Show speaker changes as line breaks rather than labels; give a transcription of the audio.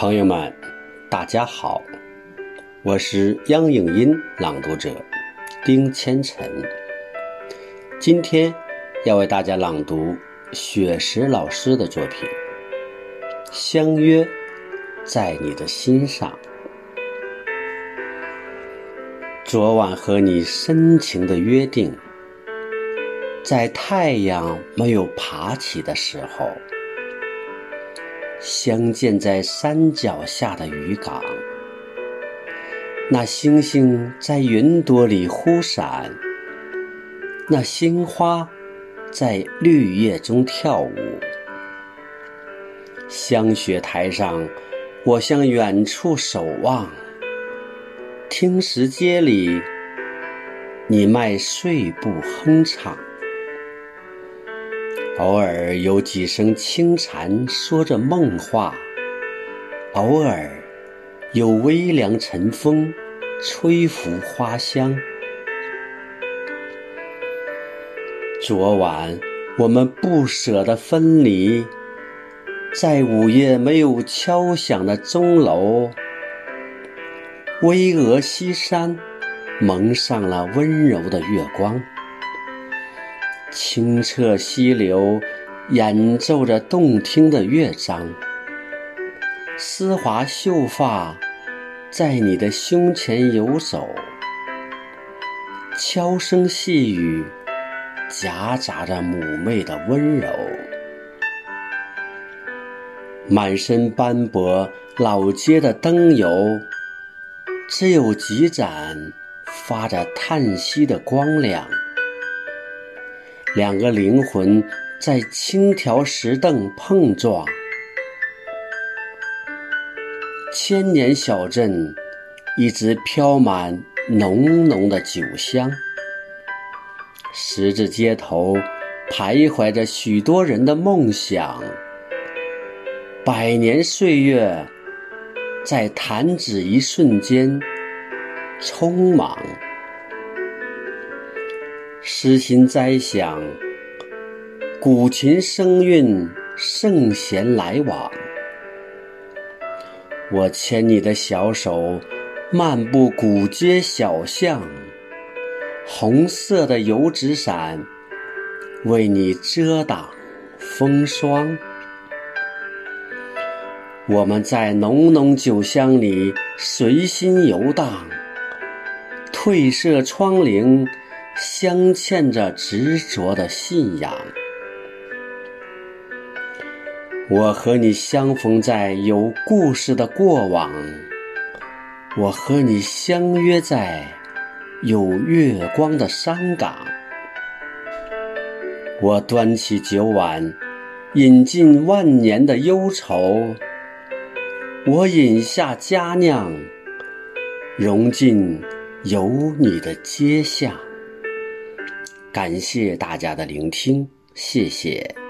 朋友们，大家好，我是央影音朗读者丁千晨。今天要为大家朗读雪石老师的作品《相约在你的心上》。昨晚和你深情的约定，在太阳没有爬起的时候。相见在山脚下的渔港，那星星在云朵里忽闪，那鲜花在绿叶中跳舞。香雪台上，我向远处守望，听石阶里，你迈碎步哼唱。偶尔有几声轻蝉说着梦话，偶尔有微凉晨风吹拂花香。昨晚我们不舍得分离，在午夜没有敲响的钟楼，巍峨西山蒙上了温柔的月光。清澈溪流演奏着动听的乐章，丝滑秀发在你的胸前游走，悄声细语夹杂着妩媚的温柔。满身斑驳老街的灯油，只有几盏发着叹息的光亮。两个灵魂在青条石凳碰撞，千年小镇一直飘满浓浓的酒香。十字街头徘徊着许多人的梦想，百年岁月在弹指一瞬间匆忙。诗心哉想，古琴声韵，圣贤来往。我牵你的小手，漫步古街小巷，红色的油纸伞为你遮挡风霜。我们在浓浓酒香里随心游荡，褪色窗棂。镶嵌着执着的信仰，我和你相逢在有故事的过往，我和你相约在有月光的山岗。我端起酒碗，饮尽万年的忧愁；我饮下佳酿，融进有你的街巷。感谢大家的聆听，谢谢。